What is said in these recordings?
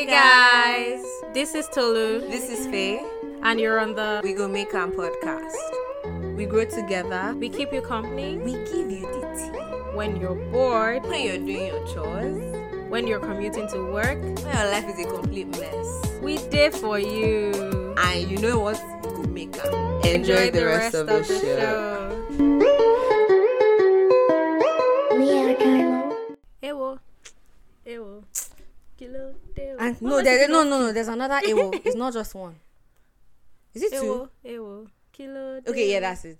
Hey guys, this is Tolu, This is Fae. and you're on the. We go make podcast. We grow together. We keep you company We give you the tea. when you're bored, When you're doing your chores, when you're commuting to work. when your life is a complete mess. We did for you. And you know what? We go make am. Enjoy, the, rest, of the, show. Leah no, there, no, no, no. There's another Ewo. It's not just one. Is it two? Ewo, ewo, kilo. Okay, yeah, that's it.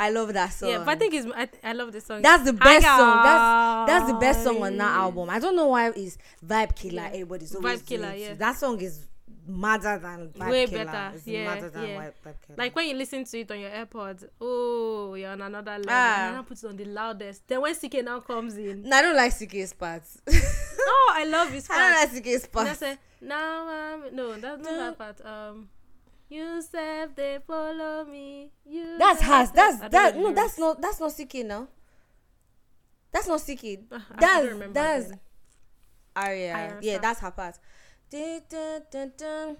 I love that song. Yeah, but I think it's. I, I love the song. that's the Hi, best song. That's that's the best song on that album. I don't know why it's Vibe Killer. Yeah. Everybody's always Vibe Killer, yeah. That song is madder than Vibe Way Killer. better, It's yeah, madder than yeah. Vibe, Killer. Like when you listen to it on your AirPods, oh, you're on another level. Ah. And I put it on the loudest. Then when CKay now comes in, no, I don't like CKay's parts. oh, I love his I don't like CKay's And I say, now I'm no, that's not that part. Um, you said they follow me. You That's they- That's that. No, that's not. That's not CKay now. That's not CKay. Ah, That's that's. Ayra Yeah, that's her part. Dun, dun, dun, dun.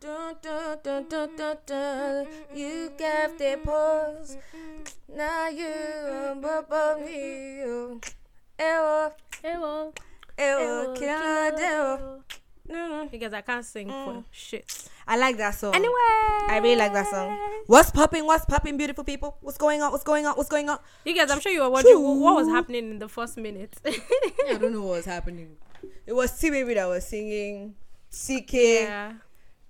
Dun, dun, dun, dun, dun, dun. You gave the pose. Now you above me. Ewo, Ewo, ewo, ewo, killer, kilo, ewo. ewo. Because I can't sing Mm. for shit. I like that song. Anyway, I really like that song. What's popping? What's popping, beautiful people? What's going on? What's going on? What's going on? You guys, I'm sure you were wondering wh- what was happening in the first minute. I don't know what was happening. It was T Baby that was singing, CKay, yeah.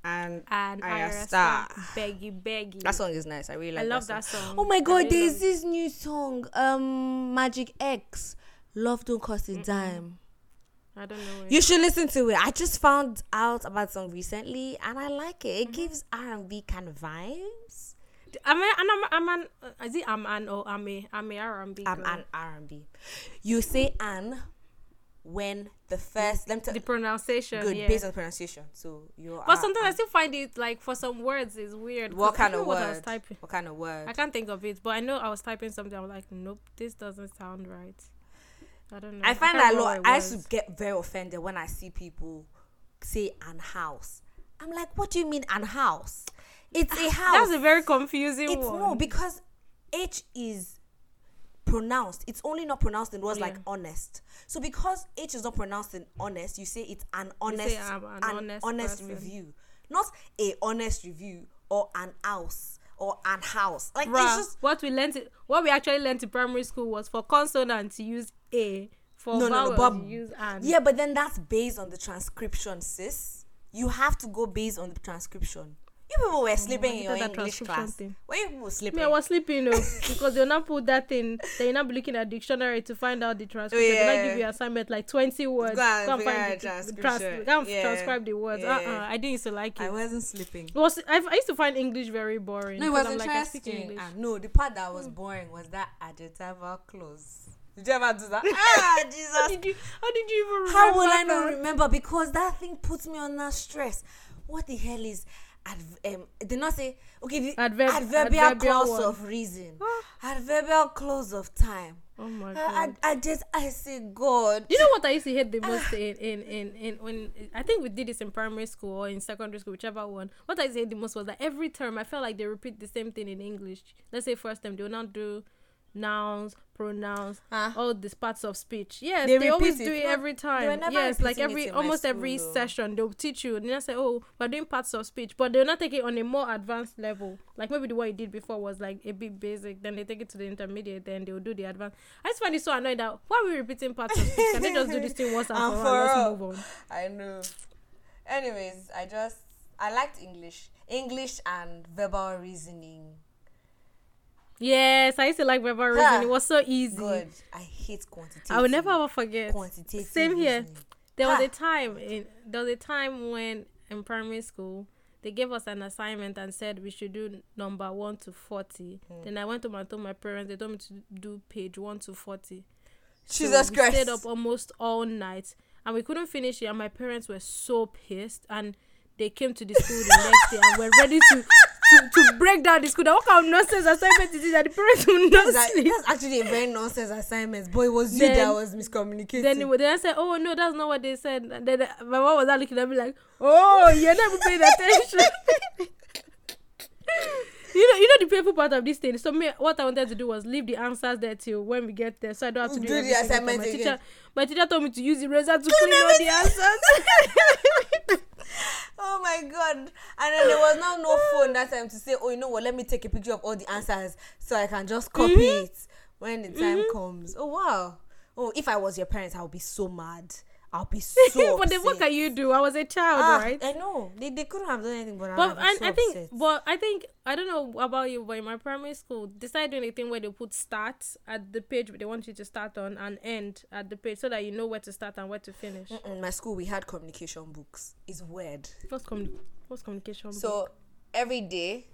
and And Ayra Ayra Starr. Star. Beggy, beggy. That song is nice. I really like I love that that song. song. Oh my god, really there's love- this new song, um, Magixx. Love don't cost a dime. I don't know. it. You should listen to it. I just found out about song recently, and I like it. It gives R and B kind of vibes. I'm a, I'm, I'm an. Uh, is it I'm an or I'm a I'm a R&B I'm an R and B. You say "an" when the first. Let me tell the pronunciation. good yeah. based on pronunciation. So you. but sometimes I still find it like for some words it's weird. what kind of know What I was word? typing. What kind of word? I can't think of it, but I know I was typing something. I was like, nope, this doesn't sound right. I don't know. I find can't that a lot. I used to get very offended when I see people say "an house." I'm like, what do you mean "an house"? It's a ah, house. That's a very confusing it's one. no because H is pronounced. It's only not pronounced in words like honest. So because H is not pronounced in honest, you say it's an honest, I'm an an honest honest, review, not a honest review or an house or an house. Like Bruh, it's just what we learned, what we actually learned in primary school was for consonant to use a, for no, no, vowels no, you use yeah, but then that's based on the transcription, sis. You have to go based on the transcription. You people were sleeping in hated your English class. thing. Were you people sleeping? Me, I was sleeping, no, because they'll not put that in. They'll not be looking at dictionary to find out the transcription. They'll not Yeah. give you assignment like twenty words. Go and Go and find the, transcription. trans- go and Yeah. transcribe the words. Yeah. Uh-uh, I didn't used to like it. I wasn't sleeping. It was I, I used to find English very boring. No, it was I'm like, interesting. Ah, no, the part that was boring was that adjectival clause. Did you ever do that? ah, Jesus. How did you? How did you even? How will I remember not remember? Because that thing puts me on that stress. What the hell is adv- um? They not say okay. The Adverb- adverbial, adverbial clause one. of reason, adverbial clause of time. Oh my I, god. I, I just I say God. You know what I used to hate the most in, in, in, in when I think we did this in primary school or in secondary school, whichever one. What I used to hate the most was that every term I felt like they repeat the same thing in English. Let's say first term they will not do nouns, pronouns, Huh? all these parts of speech. Yes, They they, always do it. every time. Yes, like every almost every though. session they'll teach you. And then say, oh, we're doing parts of speech, but they'll not take it on a more advanced level. Like maybe the one you did before was like a bit basic. Then they take it to the intermediate. Then they'll do the advanced. I just find it so annoying that why are we repeating parts of speech? Can they just do this thing once and, And for all? Let's move on. I know. Anyways, I just I liked English, English and verbal reasoning. Yes, I used to like verbal Ha. reasoning. It was so easy. Good. I hate quantitative. I will never ever forget. quantitative. Same here. reasoning. There was a time in there was a time when in primary school they gave us an assignment and said we should do number one to forty. Hmm. Then I went home and told my parents. They told me to do page one to forty. Jesus so we Christ. stayed up almost all night and we couldn't finish it. And my parents were so pissed and they came to the school the next day and were ready to to, to break down the school. That what kind of nonsense assignment is it that the parents will not That, sleep? that's actually a very nonsense assignment, but it was you that was miscommunicating. Then, it, then I said, "Oh no, that's not what they said." And then uh, my mom was looking at me like, "Oh, you're not even paying attention." you know, you know the painful part of this thing. So me, what I wanted to do was leave the answers there till when we get there, so I don't have to do, Do the every single time. assignment My again. teacher, my teacher told me to use the eraser to clean all the answers. oh my god! And then there was now no phone that time to say, oh, you know what? Let me take a picture of all the answers so I can just copy Mm-hmm. it when the time comes. Oh wow! Oh, if I was your parents, I would be so mad. I'll be so. but then what can you do? I was a child, Ah, right? I know they, they couldn't have done anything, but, But and so I think, upset. but I think I don't know about you, but in my primary school, they started doing a thing where they put start at the page they want you to start on and end at the page, so that you know where to start and where to finish. in my school we had communication books. It's weird. What's communi- What's communication? So every day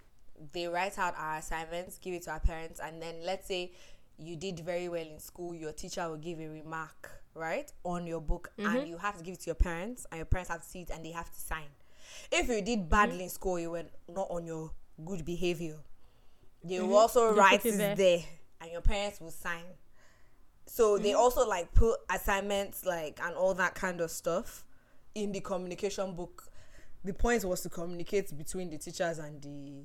they write out our assignments, give it to our parents, and then let's say you did very well in school, your teacher will give a remark, right, on your book, and mm-hmm. you have to give it to your parents, and your parents have to see it and they have to sign. If you did badly mm-hmm. in school, you were not on your good behavior. They will mm-hmm. also write it there. there, and your parents will sign. So they also like put assignments like and all that kind of stuff in the communication book. The point was to communicate between the teachers and the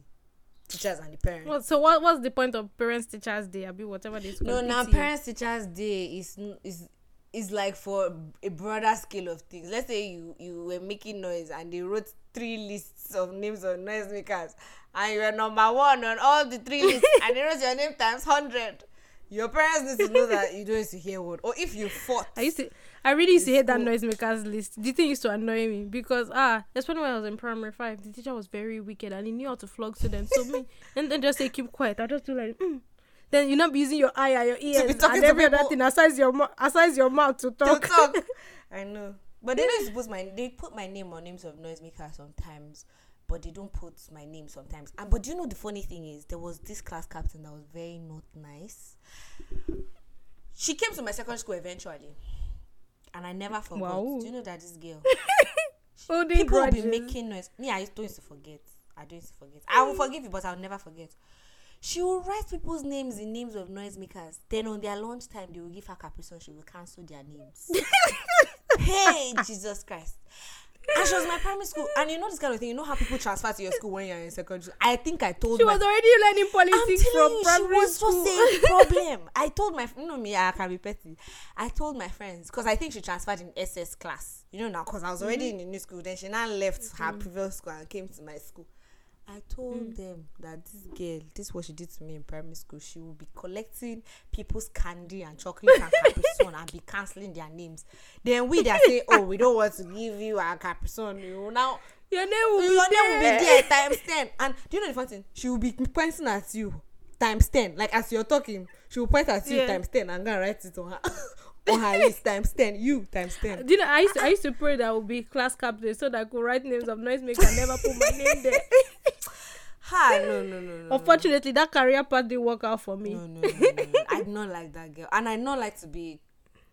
teachers and the parents. Well, so what what's the point of parents teachers day? Abi whatever they no, now parents teachers day is is is like for a broader scale of things. Let's say you you were making noise and they wrote three lists of names of noisemakers and you were number one on all the three lists and they wrote your name times hundred. Your parents need to know that you don't used to hear word. Or if you fought I used to, I really used to hate that noisemakers list. The thing used to annoy me because ah, especially when I was in primary five, the teacher was very wicked and he knew how to flog students. So me, and then just say keep quiet. I just do like. Mm. Then you're not using your eye or your talking and every other thing. Aside your mouth, aside your mouth to talk. to talk. I know. But they don't suppose my they put my name on names of noisemakers sometimes, but they don't put my name sometimes. And but do you know the funny thing is there was this class captain that was very not nice. She came to my secondary school eventually. And I never forgot. Wow. Do you know that this girl Holding people will be making noise. Me, I don't used to forget. I don't used to forget. I will forgive you, but I'll never forget. She will write people's names in names of noisemakers. Then on their lunchtime, they will give her Capri-Sun. She will cancel their names. hey, Jesus Christ. And she was my primary school. And you know this kind of thing. You know how people transfer to your school when you're in secondary school. I think I told her. She my was already learning politics from you, primary she was school. just problem. I told my you know me, I can be petty. I told my friends because I think she transferred in SS class. You know now because I was already Mm-hmm. in the new school. Then she now left her previous school and came to my school. I told Mm. them that this girl, this is what she did to me in primary school. She will be collecting people's candy and chocolate and caprison and be cancelling their names. Then we that say, oh, we don't want to give you our caprison. You now Your name will be your name will there. be there times 10 and do you know the funny thing she will be pointing at you times 10 like as you're talking she will point at you Yeah. times 10 and go and write it on her on her list times 10 you times 10 Do you know, I used to, I used to pray that I would be class captain so that I could write names of noisemakers and never put my name there. No no no no Unfortunately, that career path didn't work out for me. no no no, no, no. i not like that girl and i not like to be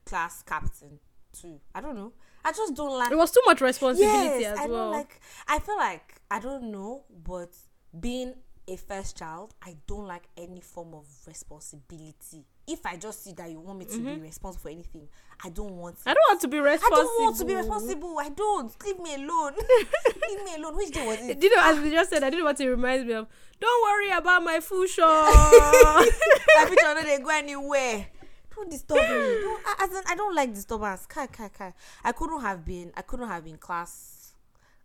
class captain too i don't know i just don't like It was too much responsibility yes, as I well. don't like. I feel like I don't know, but being a first child, I don't like any form of responsibility. If I just see that you want me to be responsible for anything, I don't want. It. Mm-hmm. I don't want to be responsible. I don't want to be responsible. I don't. Leave me alone. Leave me alone. Which day was it? You know, as we just said, I didn't want to remind me of. Don't worry about my full show. My future no dey go anywhere. Don't disturb me. Don't, I, in, I don't like disturbance. Kai, kai, kai. I couldn't have been. I couldn't have been class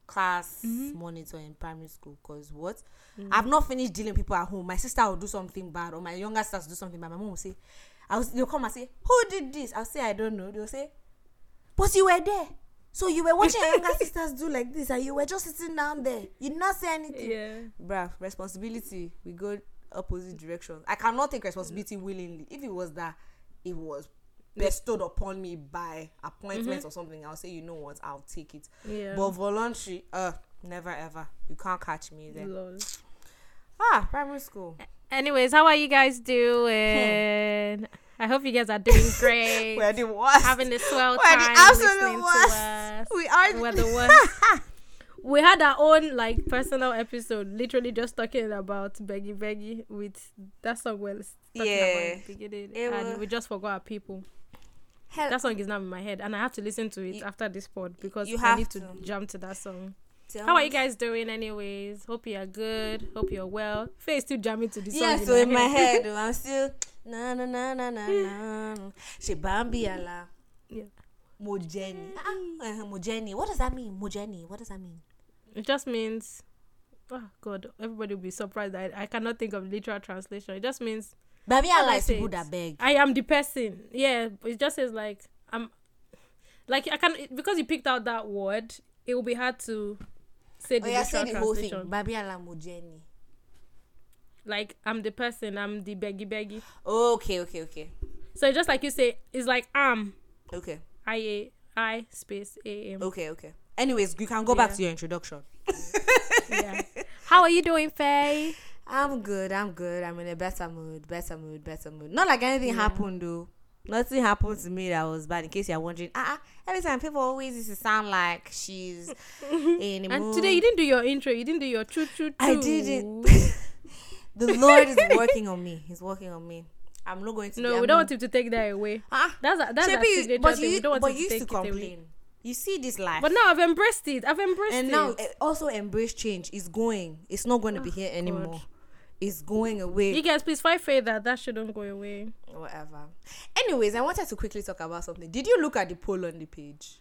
class Mm-hmm. monitor in primary school because what? I've not finished dealing with people at home. My sister will do something bad, or my younger sister will do something bad. My mom will say, "I was." They'll come and say, "Who did this?" I'll say, "I don't know." They'll say, "But you were there." So you were watching your younger sisters do like this, and you were just sitting down there. You did not say anything yeah. bruh, responsibility, we go opposite directions. I cannot take responsibility willingly. If it was that it was bestowed upon me by appointment or something, I'll say, you know what, I'll take it. Yeah. But voluntary, uh, never ever. You can't catch me there. Lol. Ah, primary school. Anyways, how are you guys doing? I hope you guys are doing great. We're the worst. having a swell We're the time absolute listening worst. We are. We're the worst. we had our own like personal episode, literally just talking about Beggy Beggy with that song we're talking about Yeah. in the beginning, It and was- we just forgot our people. Hell, That song is now in my head, and I have to listen to it You- after this pod because you I need to. to. jump to that song. tell How are you guys doing, anyways? Hope you are good. Hope you're well. Fae is still jamming to the song. Yeah, so in my head, oh, I'm still na na na na na na. She Bambi ala. Yeah. Mojeni. Ah, uh, Mojeni. What does that mean? Mojeni. What does that mean? It just means, oh God, everybody will be surprised. I, I cannot think of literal translation. It just means Babi How do ala I say people that beg. I am the person. Yeah, it just says like I'm, like I can because you picked out that word. It will be hard to say the Oh yeah, say the whole thing. Babi ala Mojeni. Like I'm the person. I'm the beggy beggy. Okay, okay, okay, So just like you say, it's like am okay, I A I space A M. okay, okay. Anyways, you can go back to your introduction. Yeah. How are you doing, Fae? I'm good. I'm good. I'm in a better mood. Better mood. Better mood. Not like anything happened though. Nothing happened to me that was bad. In case you're wondering, ah, uh every time people always used to sound like she's in a And mood. today you didn't do your intro. You didn't do your choo choo choo. I didn't. the Lord is working on me. He's working on me. I'm not going to. No, be, we I'm don't not- want him to take that away. Ah, That's a, that's a Shebi, but thing. you, we don't want but him you to used take to complain. You see this life. But now I've embraced it. I've embraced and it. now eh, also embrace change. It's going. It's not going to be here anymore. It's going away. you guys, please fight for that that shouldn't go away. whatever. Anyways, I wanted to quickly talk about something. Did you look at the poll on the page?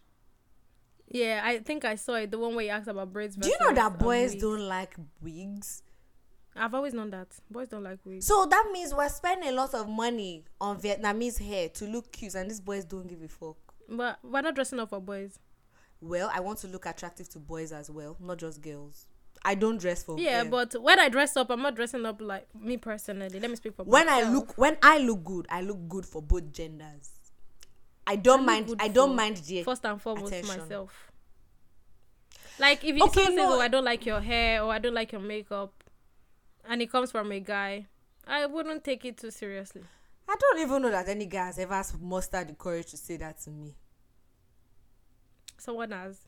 Yeah, I think I saw it. The one where you asked about braids. Do you know that boys don't like wigs? I've always known that boys don't like wigs. So that means we're spending a lot of money on Vietnamese hair to look cute, and these boys don't give a fuck. But we're not dressing up for boys. Well, I want to look attractive to boys as well, not just girls. I don't dress for Yeah, but when I dress up, I'm not dressing up like me personally. Let me speak for when I look when I look good, I look good for both genders. I don't look mind. I don't mind the first and foremost attention. myself. Like if you Okay, someone says, "Oh, I don't like your hair" or "I don't like your makeup," and it comes from a guy, I wouldn't take it too seriously. I don't even know that any guy has ever mustered the courage to say that to me. Someone has.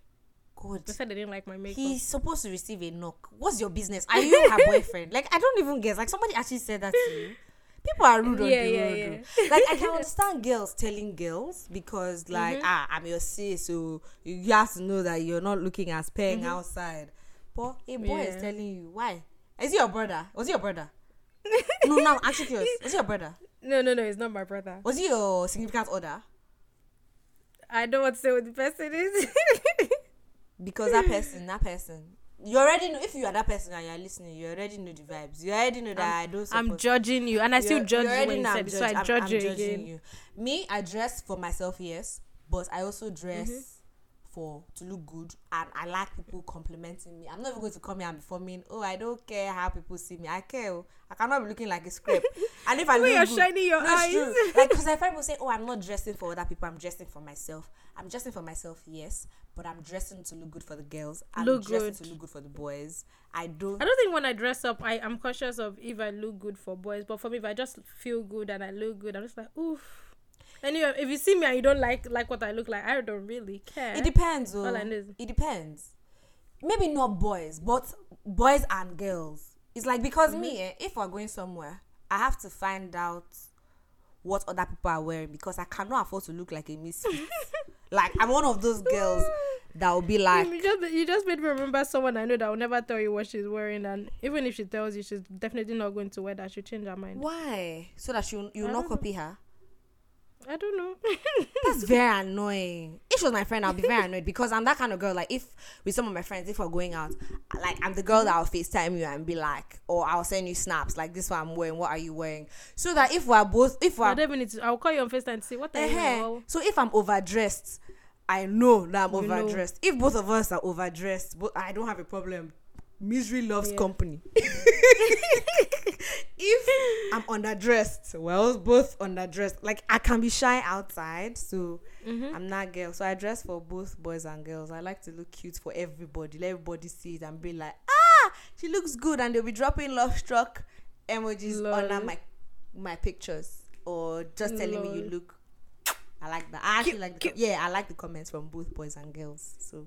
God. They said they didn't like my makeup. He's supposed to receive a knock. What's your business? Are you her boyfriend? Like I don't even guess. Like somebody actually said that to you. People are rude on Yeah, the yeah, road. yeah. Like I can understand girls telling girls because like Mm-hmm. ah I'm your sis, so you have to know that you're not looking as paying Mm-hmm. outside. But a boy is telling you why? Is he your brother? Was he your brother? no, no, I'm actually curious. Was he your brother? no, no, no, it's not my brother. Was he your significant other? I don't want to say what the person is. Because that person, that person, you already know. If you are that person and you are listening, you already know the vibes. You already know that I don't. I'm judging you, and I still judge you when you said I'm so I judge- I'm- I'm you judging again. you. Me, I dress for myself, yes, but I also dress Mm-hmm. For to look good, and I like people complimenting me. I'm not even going to come here and be forming. Oh, I don't care how people see me. I care. oh. I cannot be looking like a scrap. and if I look you're good, shining your eyes. true. like because I find people say, "Oh, I'm not dressing for other people. I'm dressing for myself. I'm dressing for myself, yes, but I'm dressing to look good for the girls. I'm Look dressing good. to look good for the boys. I don't. I don't think when I dress up, I am conscious of if I look good for boys. But for me, if I just feel good and I look good, I'm just like, oof. Anyway, if you see me and you don't like like what I look like, I don't really care. It depends. All Oh. I know is- It depends. Maybe not boys, but boys and girls. It's like because Mm-hmm. me, eh, if we're going somewhere, I have to find out what other people are wearing because I cannot afford to look like a misfit. like I'm one of those girls that will be like, you just you just made me remember someone I know that will never tell you what she's wearing, and even if she tells you, she's definitely not going to wear that. She'll change her mind. why? So that you you not know. copy her. I don't know. That's very annoying. If she was my friend, I'll be very annoyed because I'm that kind of girl. Like if with some of my friends, if we're going out, like I'm the girl that will FaceTime you and be like, or I'll send you snaps like this. is What I'm wearing. What are you wearing? So that if we're both, if we're, even. I'll call you on FaceTime to see what Eh-heh. wearing. so if I'm overdressed, I know that I'm You know. overdressed. If both of us are overdressed, but I don't have a problem. Misery loves Yeah. company. if I'm underdressed, well, both underdressed. Like I can be shy outside, so Mm-hmm. I'm not girl. So I dress for both boys and girls. I like to look cute for everybody. Let everybody see it and be like, ah, she looks good, and they'll be dropping love struck emojis Lol. under my my pictures or just telling me you look. I like that. I actually Cute, like the, cute. yeah, I like the comments from both boys and girls. So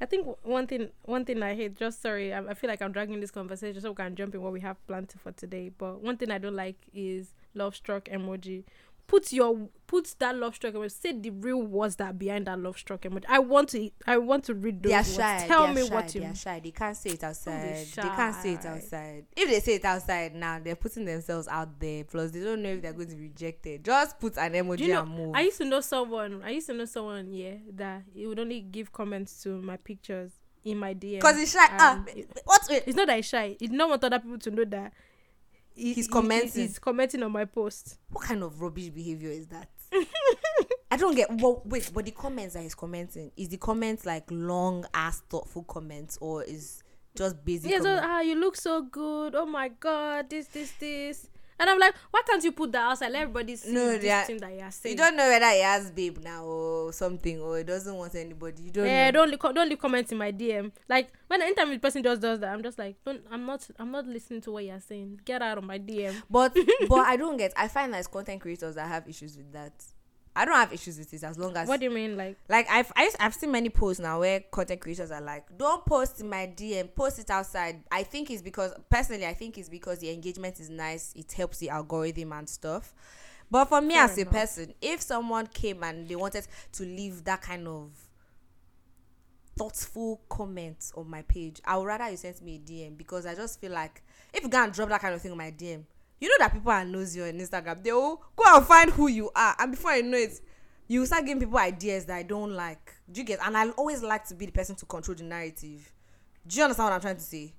I think one thing one thing I hate. Just sorry, I, I feel like I'm dragging this conversation so we can jump in what we have planned for today. But one thing I don't like is love struck emoji. Put your put that love struck emoji. Say the real words that are behind that love struck emoji. I want to I want to read those They are words. shy. Tell they me shy, what you They are shy. They can't say it outside. They can't say it outside. If they say it outside now, they're putting themselves out there. Plus, they don't know if they're going to be rejected. Just put an emoji you know, and move. I used to know someone. I used to know someone. Yeah, that he would only give comments to my pictures in my DM. Because he's shy. Ah, it- what's it? it's not that he's shy. He not want other people to know that he- He's commenting. he's commenting on my post. What kind of rubbish behavior is that? I don't get. Well, wait, but the comments that he's commenting is the comments like long ass thoughtful comments or is just basic? Yeah, so ah, you look so good. Oh my god, this, this, this. And I'm like, why can't you put that outside? Let everybody see No, this are- thing that you're saying. you don't know whether he has babe now or something or he doesn't want anybody. You don't yeah, know. don't leave, don't leave comments in my DM. Like when anytime the person just does that, I'm just like, don't. I'm not. I'm not listening to what you're saying. Get out of my DM. But but I don't get. I find there's content creators that have issues with that. I don't have issues with it as long as What do you mean, like? like I've I, I've seen many posts now where content creators are like, don't post in my DM, post it outside. I think it's because personally, I think it's because the engagement is nice. It helps the algorithm and stuff. But for me Fair as a person, if someone came and they wanted to leave that kind of thoughtful comments on my page, I would rather you send me a DM because I just feel like if you go and drop that kind of thing on my DM, you know that people are nosy on Instagram. They will go and find who you are, and before you know it, you start giving people ideas that I don't like. Do you get? And I always like to be the person to control the narrative. Do you understand what I'm trying to say?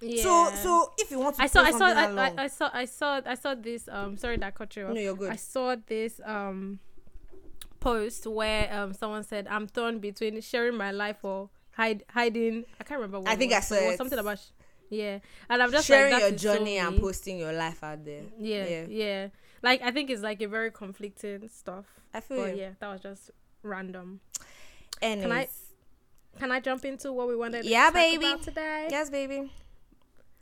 Yeah. So, so if you want to, I saw, I saw, I, I, I saw, I saw, I saw this. Um, sorry that I cut you off. No, you're good. I saw this um post where um someone said I'm torn between sharing my life or hide hiding. I can't remember. What I think I was, it was something about. Sh- yeah, and I'm just sharing like, your is so journey and posting your life out there. Yeah, yeah, yeah. Like I think it's like a very conflicting stuff. I feel But yeah, that was just random. Anyways, Can I can I jump into what we wanted? Yeah, to talk baby. About today. yes, baby,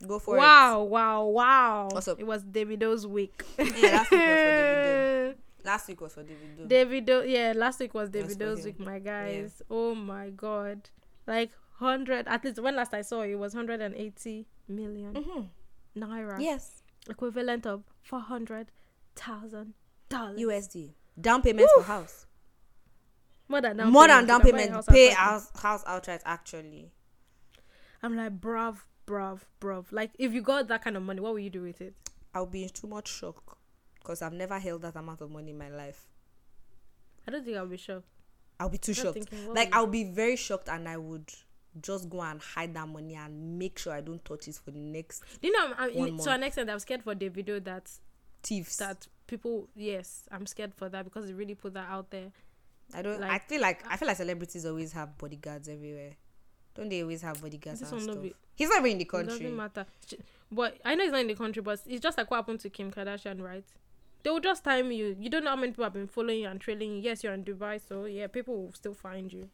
go for it. Wow, wow, wow! What's up? It was Davido's week. Yeah, last week was for Davido. Last week was for Davido. Davido, yeah, last week was It was for Davido's week, my guys. Oh my god, like hundred. At least when last I saw it, it was hundred and eighty million Mhm. naira, Yes, equivalent of four hundred thousand dollars. USD down payment for house. more than down More payment. than down payment, house pay house house outright. Actually, I'm like, bruv, bruv, bruv. Like, if you got that kind of money, what will you do with it? I'll be in too much shock because I've never held that amount of money in my life. I don't think I'll be shocked. I'll be too shocked. thinking, Like I'll be very shocked, and I would just go and hide that money and make sure I don't touch it for the next you know? I'm, I'm, to an extent, I'm scared for Davido that thieves. that people. Yes, I'm scared for that because he really put that out there. I don't. I like- feel like I feel like celebrities always have bodyguards everywhere. Don't they always have bodyguards This and stuff? be- He's not even in the It country. doesn't matter. But I know he's not in the country, but it's just like what happened to Kim Kardashian, right? They will just time you. You don't know how many people have been following you and trailing you. Yes, you're in Dubai, so yeah, people will still find you.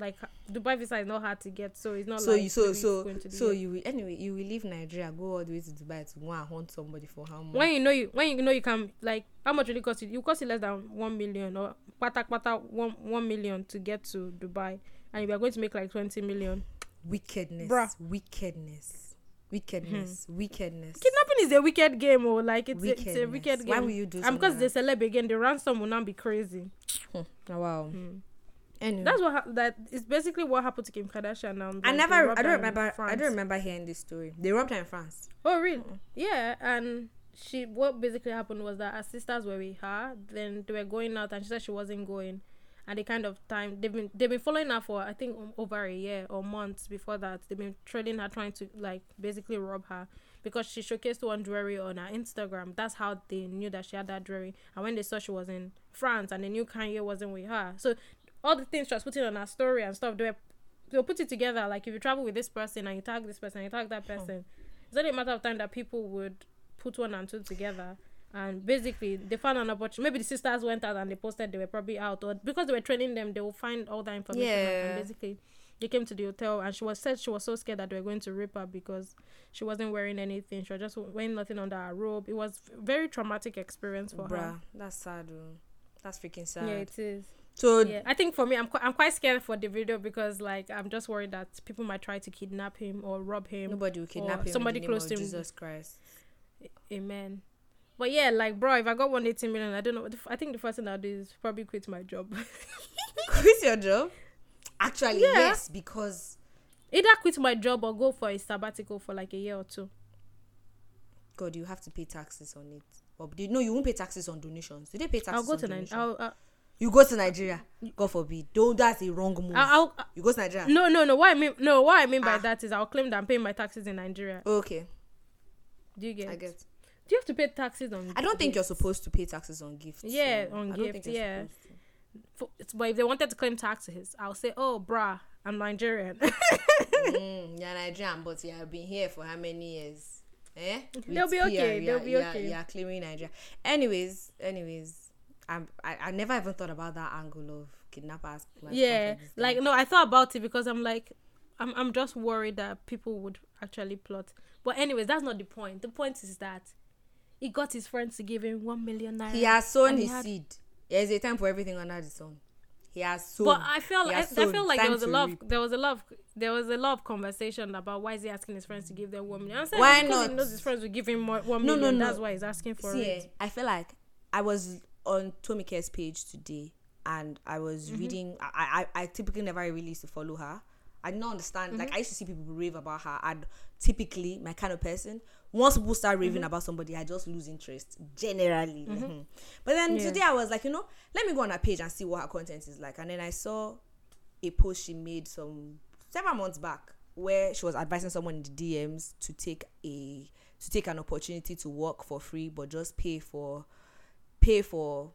Like Dubai visa is not hard to get, so it's not So like you so so the so you will anyway you will leave Nigeria, go all the way to Dubai to go and hunt somebody for how much? when you know you when you know you can like how much it cost you? You cost you less than one million or pata pata one one million to get to Dubai, and you are going to make like twenty million. wickedness, Bruh. wickedness, wickedness, wickedness. Kidnapping is a wicked game, or like it's a, it's a wicked game. Why will you do And because something they celeb again, the ransom will now be crazy. Oh, wow. Anyway, That's what ha- that is basically what happened to Kim Kardashian now. I like, never. I don't remember. I don't remember hearing this story. They robbed her in France. Oh really? Yeah, and she what basically happened was that her sisters were with her. Then they were going out, and she said she wasn't going. And they kind of time they've been they've been following her for I think um, over a year or months before that. They've been trailing her, trying to like basically rob her because she showcased one jewelry on her Instagram. That's how they knew that she had that jewelry. And when they saw she was in France and they knew Kanye wasn't with her, so all the things she was putting on her story and stuff, they were they'll put it together. Like if you travel with this person and you tag this person, and you tag that person, it's only a matter of time that people would put one and two together. And basically, they found an opportunity. Maybe the sisters went out and they posted they were probably out, or because they were training them, they will find all that information. Yeah. And basically, they came to the hotel and she was said she was so scared that they were going to rape her because she wasn't wearing anything. She was just wearing nothing under her robe. It was very traumatic experience for her. Bruh, that's sad. oh. That's freaking sad. Yeah, it is. So Yeah, I think for me, I'm quite, I'm quite scared for Davido because like I'm just worried that people might try to kidnap him or rob him. nobody will kidnap him. somebody close to him. Jesus Christ. Amen. But yeah, like bro, if I got 180 million, I don't know. I think the first thing I'll do is probably quit my job. Quit your job. Actually, Yeah. yes, because Either quit my job or go for a sabbatical for like a year or two. God, you have to pay taxes on it. Or do you, no, you won't pay taxes on donations. Do they pay taxes I'll go to Nigeria. Donation? I'll, I'll, You go to Nigeria. God forbid. Don't. That's a wrong move. I'll, I'll you go to Nigeria. no no no. What I mean no. What I mean by Ah. that is I'll claim that I'm paying my taxes in Nigeria. Okay, Do you get? I get. Do you have to pay taxes on? I don't think you're supposed to pay taxes on gifts. Yeah, so on gifts, yeah. For, but if they wanted to claim taxes, I'll say, "Oh, brah, I'm Nigerian." mm, you're Nigerian, but you have been here for how many years? Eh? They'll be okay, PR, they'll you're- be you're- okay. You're claiming Nigeria. Anyways, anyways, I I never even thought about that angle of kidnappers. like, yeah, come for this like no, I thought about it because I'm like, I'm I'm just worried that people would actually plot. But anyways, that's not the point. The point is that he got his friends to give him one million naira. he has sown his had- seed. There's a time for everything under the sun. He has sown. But I feel He I, I feel like Time there was a lot of, there was a lot of there was a lot of conversation about why is he asking his friends to give them one million. I'm saying Why not? he knows his friends will give him more, one No, million. no, no. That's why he's asking for See, it. eh, I feel like I was on Tomike's page today and I was Mm-hmm. reading. I, I I typically never really used to follow her. I did not understand. Like Mm-hmm. I used to see people rave about her, and typically my kind of person. Once people start raving Mm-hmm. about somebody, I just lose interest generally. Mhm. But then Yeah. today I was like, you know, let me go on her page and see what her content is like. And then I saw a post she made some several months back where she was advising someone in the DMs to take a to take an opportunity to work for free but just pay for pay for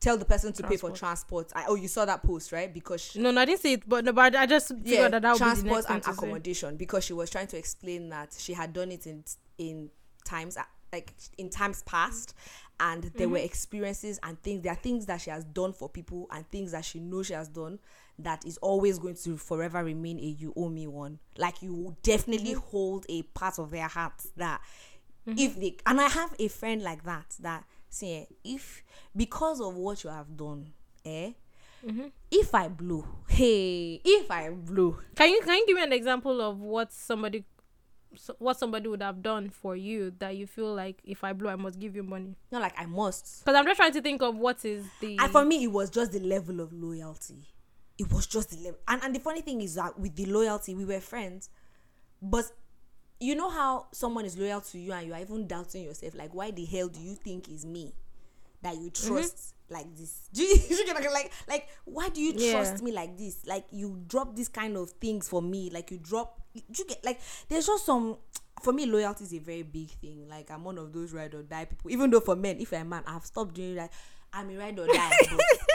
tell the person to pay for transport. I, oh you saw that post right because she, No, no, I didn't see it, but no, but I just figured yeah that that would be the transport and say. accommodation because she was trying to explain that she had done it in in times uh, like in times past and there Mm-hmm. were experiences and things there are things that she has done for people and things that she knows she has done that is always going to forever remain a you owe me one like you definitely Mm-hmm. hold a part of their heart that if they and i have a friend like that that see eh, if because of what you have done eh Mm-hmm. if i blow hey if i blow Can you can you give me an example of what somebody so- what somebody would have done for you that you feel like if I blow I must give you money? not like i must Because I'm just trying to think of what is the and for me it was just the level of loyalty it was just the level and, and the funny thing is that with the loyalty we were friends but you know how someone is loyal to you and you are even doubting yourself like why the hell do you think is me that you Mm-hmm. trust like this? Do you, like, like why do you Yeah. trust me like this? Like you drop this kind of things for me like you drop you get like there's just some for me loyalty is a very big thing. Like i'm one of those ride or die people. Even though for men if i'm a man i've stopped doing that. I'm a ride or die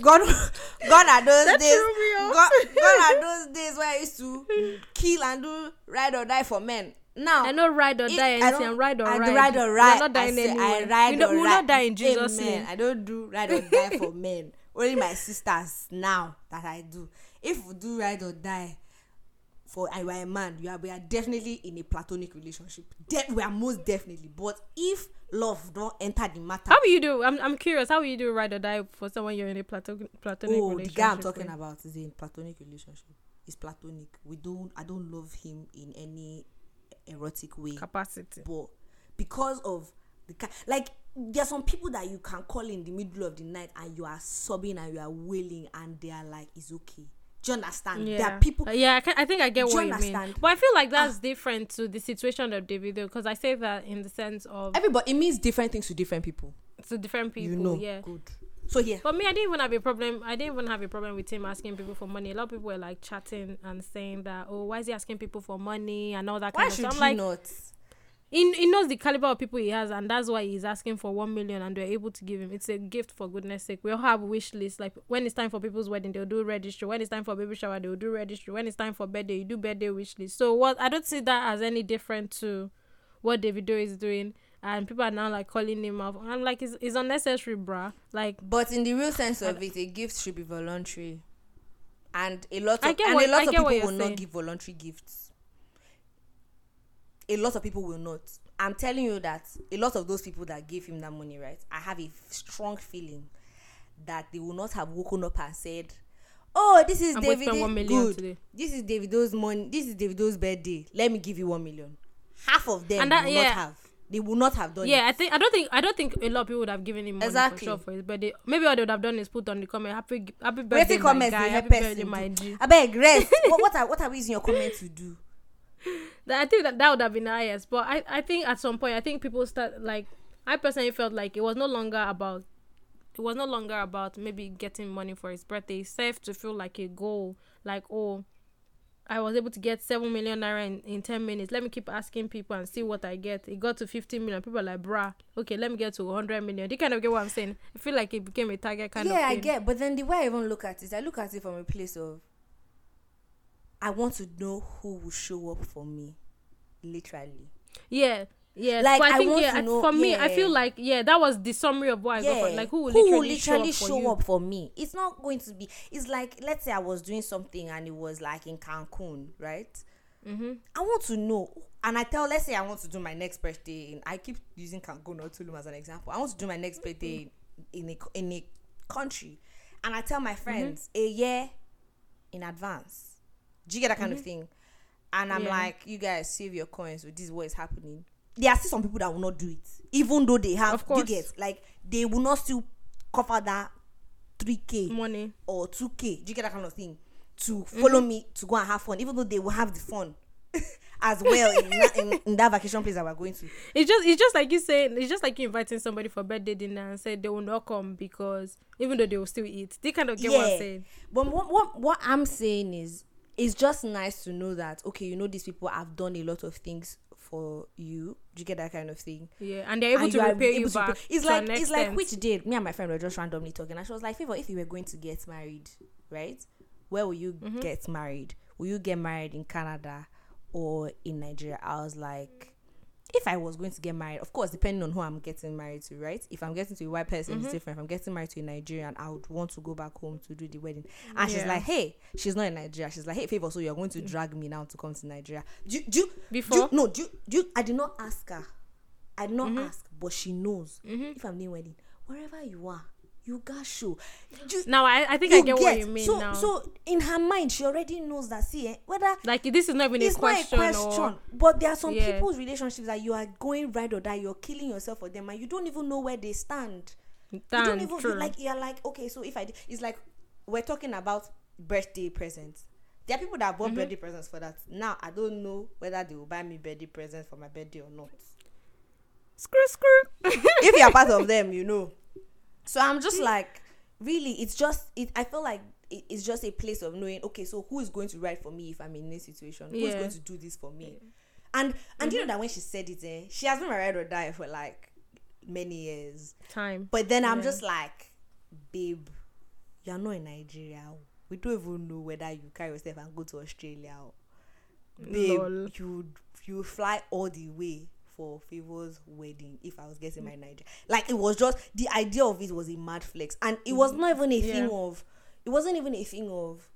God, God are those That days. threw me off. God, God are those days where I used to kill and do ride or die for men. Now I know ride or it- die I anything. I'm ride or I ride. do ride or We're ride. not dying I say anywhere. I ride we, don't, or we will ride. not die in Jesus' Amen. name. I don't do ride or die for men. Only my sisters now that I do. If we do ride or die for and you a man, you are we are definitely in a platonic relationship. De- we are most definitely. But if love don't enter the matter, How will you do? I'm I'm curious. How will you do ride or die for someone you're in a platonic platonic oh, the relationship? guy I'm talking with? about is in platonic relationship. It's platonic. We don't. I don't love him in any erotic way. capacity. but because of the ki- like there are some people that you can call in the middle of the night and you are sobbing and you are wailing and they are like it's okay do you understand Yeah, there are people Uh, yeah, I, can, I think I get Do what you mean. understand? Ah. But I feel like that's different to the situation of Davido because I say that in the sense of everybody it means different things to different people to different people. you know yeah. good so yeah But me, I didn't even have a problem. I didn't even have a problem with him asking people for money. A lot of people were like chatting and saying that, oh, why is he asking people for money and all that why kind of should stuff. he I'm like, not he, he knows the caliber of people he has, and that's why he's asking for one million, and we're able to give him. It's a gift for goodness sake. We all have wish lists. Like when it's time for people's wedding, they'll do registry. When it's time for baby shower, they'll do registry. When it's time for birthday, you do birthday wish list. So what I don't see that as any different to what Davido is doing. And people are now like calling him out. I'm like, it's, it's unnecessary, bruh. Like, but in the real sense of it a gift should be voluntary and a lot of and what- a lot of people will saying. not give voluntary gifts a lot of people will not i'm telling you that a lot of those people that gave him that money right i have a strong feeling that they will not have woken up and said, "Oh, this is I'm David. Good. today. This is Davido's money. This is Davido's birthday. Let me give you one million. Half of them And that- will yeah. not have. They will not have done Yeah, it. I think I don't think I don't think a lot of people would have given him money Exactly. for sure for his birthday. Maybe what they would have done is put on the comment happy happy birthday Waiting my comments, guy, happy birthday my. G. I beg rest. what, what are what are we using your comment to do? That- I think that that would have been highest. But I, I think at some point I think people start like I personally felt like it was no longer about it was no longer about maybe getting money for his birthday. It's safe to feel like a goal, like oh, I was able to get seven million naira in, in ten minutes. Let me keep asking people and see what I get. It got to fifteen million. People are like, bruh, okay, let me get to hundred million. Do you kind of get what I'm saying? I feel like it became a target kind of yeah. I get. But then the way I even look at it, I look at it from a place of I want to know who will show up for me, literally. Yeah. Yeah, Like, but I I think want yeah, to know- for me, I feel like yeah, that was the summary of what I got. For, like who will literally, show, up, for you? me? It's not going to be. It's like let's say I was doing something and it was like in Cancun, right? Mm-hmm. I want to know, and I tell. Let's say I want to do my next birthday. In, I keep using Cancun or Tulum as an example. I want to do my next birthday in a in a country, and I tell my friends a year in advance. Do you get that kind of thing? And I'm Yeah. like, you guys save your coins. So this is what is happening. There are still some people that will not do it, even though they have. Of You get like they will not still cover that three k money. or 2k do you get that kind of thing to follow Mm-hmm. me to go and have fun even though they will have the fun as well in, that, in, in that vacation place that we're going to It's just it's just like you saying it's just like you inviting somebody for birthday dinner and said they will not come because even though they will still eat. They kind of get what I'm saying. but what, what what i'm saying is it's just nice to know that okay you know these people have done a lot of things for you do you get that kind of thing Yeah, and they're able and to are repay you able to back. It's like it's like which date me and my friend were just randomly talking, and she was like, "Favor, if you were going to get married, right? Where will you Mm-hmm. get married? Will you get married in Canada or in Nigeria?" I was like. If I was going to get married, of course, depending on who I'm getting married to, right? If I'm getting to a white person, Mm-hmm. it's different. If I'm getting married to a Nigerian, I would want to go back home to do the wedding. And she's like, "Hey, she's not in Nigeria." She's like, "Hey, favor, so you're going to drag me now to come to Nigeria?" Do you, do you, do Before? no, do you, do you, I did not ask her. I did not Mm-hmm. ask, but she knows. If I'm doing wedding, wherever you are, you got show. You, Now I, I think I get, what you mean so, now. So in her mind, she already knows that. See, eh, whether like this is not even it's a question, not a question, or but there are some Yeah. people's relationships that you are going right or die. You're killing yourself for them, and you don't even know where they stand. you don't even true. like you're like okay. So if I it's like we're talking about birthday presents. There are people that Mm-hmm. bought birthday presents for that. Now I don't know whether they will buy me birthday presents for my birthday or not. screw screw. if you're part of them, you know. So I'm just like, really, it's just it. I feel like it, it's just a place of knowing. Okay, so who is going to write for me if I'm in this situation? Who's Yeah. going to do this for me? And and you know that when she said it, eh, she has been my ride or die for like many years. Time. But then I'm Yeah. just like, babe, you're not in Nigeria. oh. We don't even know whether you carry yourself and go to Australia. oh. Babe, Lol. you you fly all the way for Favor's wedding if I was getting my Nigeria. Like it was just the idea of it was a mad flex. And it was mm. not even a thing of it wasn't even a thing of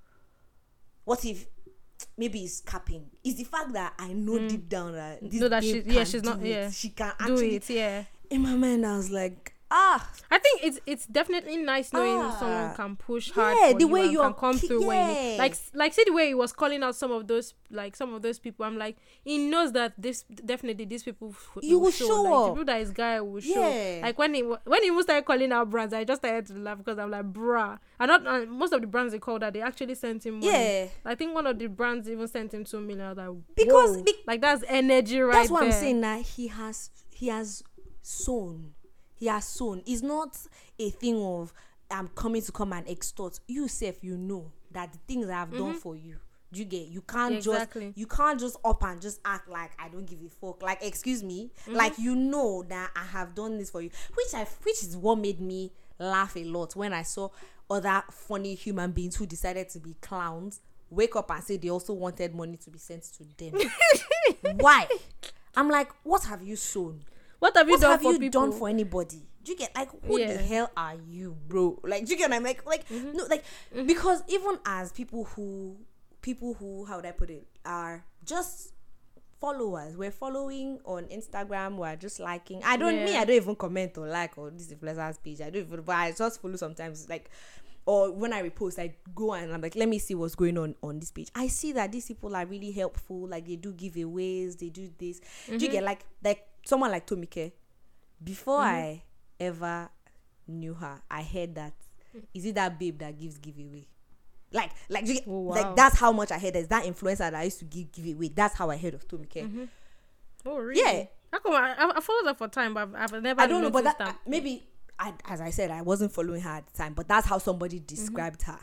what if maybe it's capping. It's the fact that I know mm. deep down that this No, that she- yeah, she's not- yeah. She can Do actually it, yeah. in my mind I was like, ah I think it's it's definitely nice knowing Ah. someone can push hard Yeah, the you way you're can come ki- through when you like like see the way he was calling out some of those like some of those people. I'm like he knows that this definitely these people f- You will show like, up. The people that his guy will show. Yeah. Like when he when he started calling out brands, I just started to laugh because I'm like, bruh. And not uh, most of the brands they called that they actually sent him money. Yeah. I think one of the brands even sent him two million. I like, Because be- like that's energy right That's what I'm saying. That he has he has sown. He has sown. It's not a thing of I'm coming to come and extort. You self, you know that the things I've done for you. You get you can't Mm-hmm. Exactly. just you can't just up and just act like I don't give a fuck. Like excuse me, Mm-hmm. like you know that I have done this for you, which I which is what made me laugh a lot when I saw other funny human beings who decided to be clowns wake up and say they also wanted money to be sent to them. Why? I'm like, what have you sown? What have you What done have for you people? done for anybody? Do you get like who the hell are you, bro? Like, do you get? I'm like, like Mm-hmm. no, like because even as people who, people who, how would I put it, are just followers. We're following on Instagram. We're just liking. I don't me. I don't even comment or like on this influencer's page. I don't even. But I just follow sometimes. Like, or when I repost, I go and I'm like, let me see what's going on on this page. I see that these people are really helpful. Like they do giveaways. They do this. Do you get like like someone like Tomike? Before mm-hmm. I ever knew her, I heard that. Is it that babe that gives giveaway? Like, like, you Oh, wow. like that's how much I heard. Is that influencer that I used to give giveaway. That's how I heard of Tomike. Mm-hmm. Oh really? Yeah. How come I, I, followed her for time, but I've, I've never. I don't know, but that, maybe I, as I said, I wasn't following her at the time, but that's how somebody mm-hmm. described her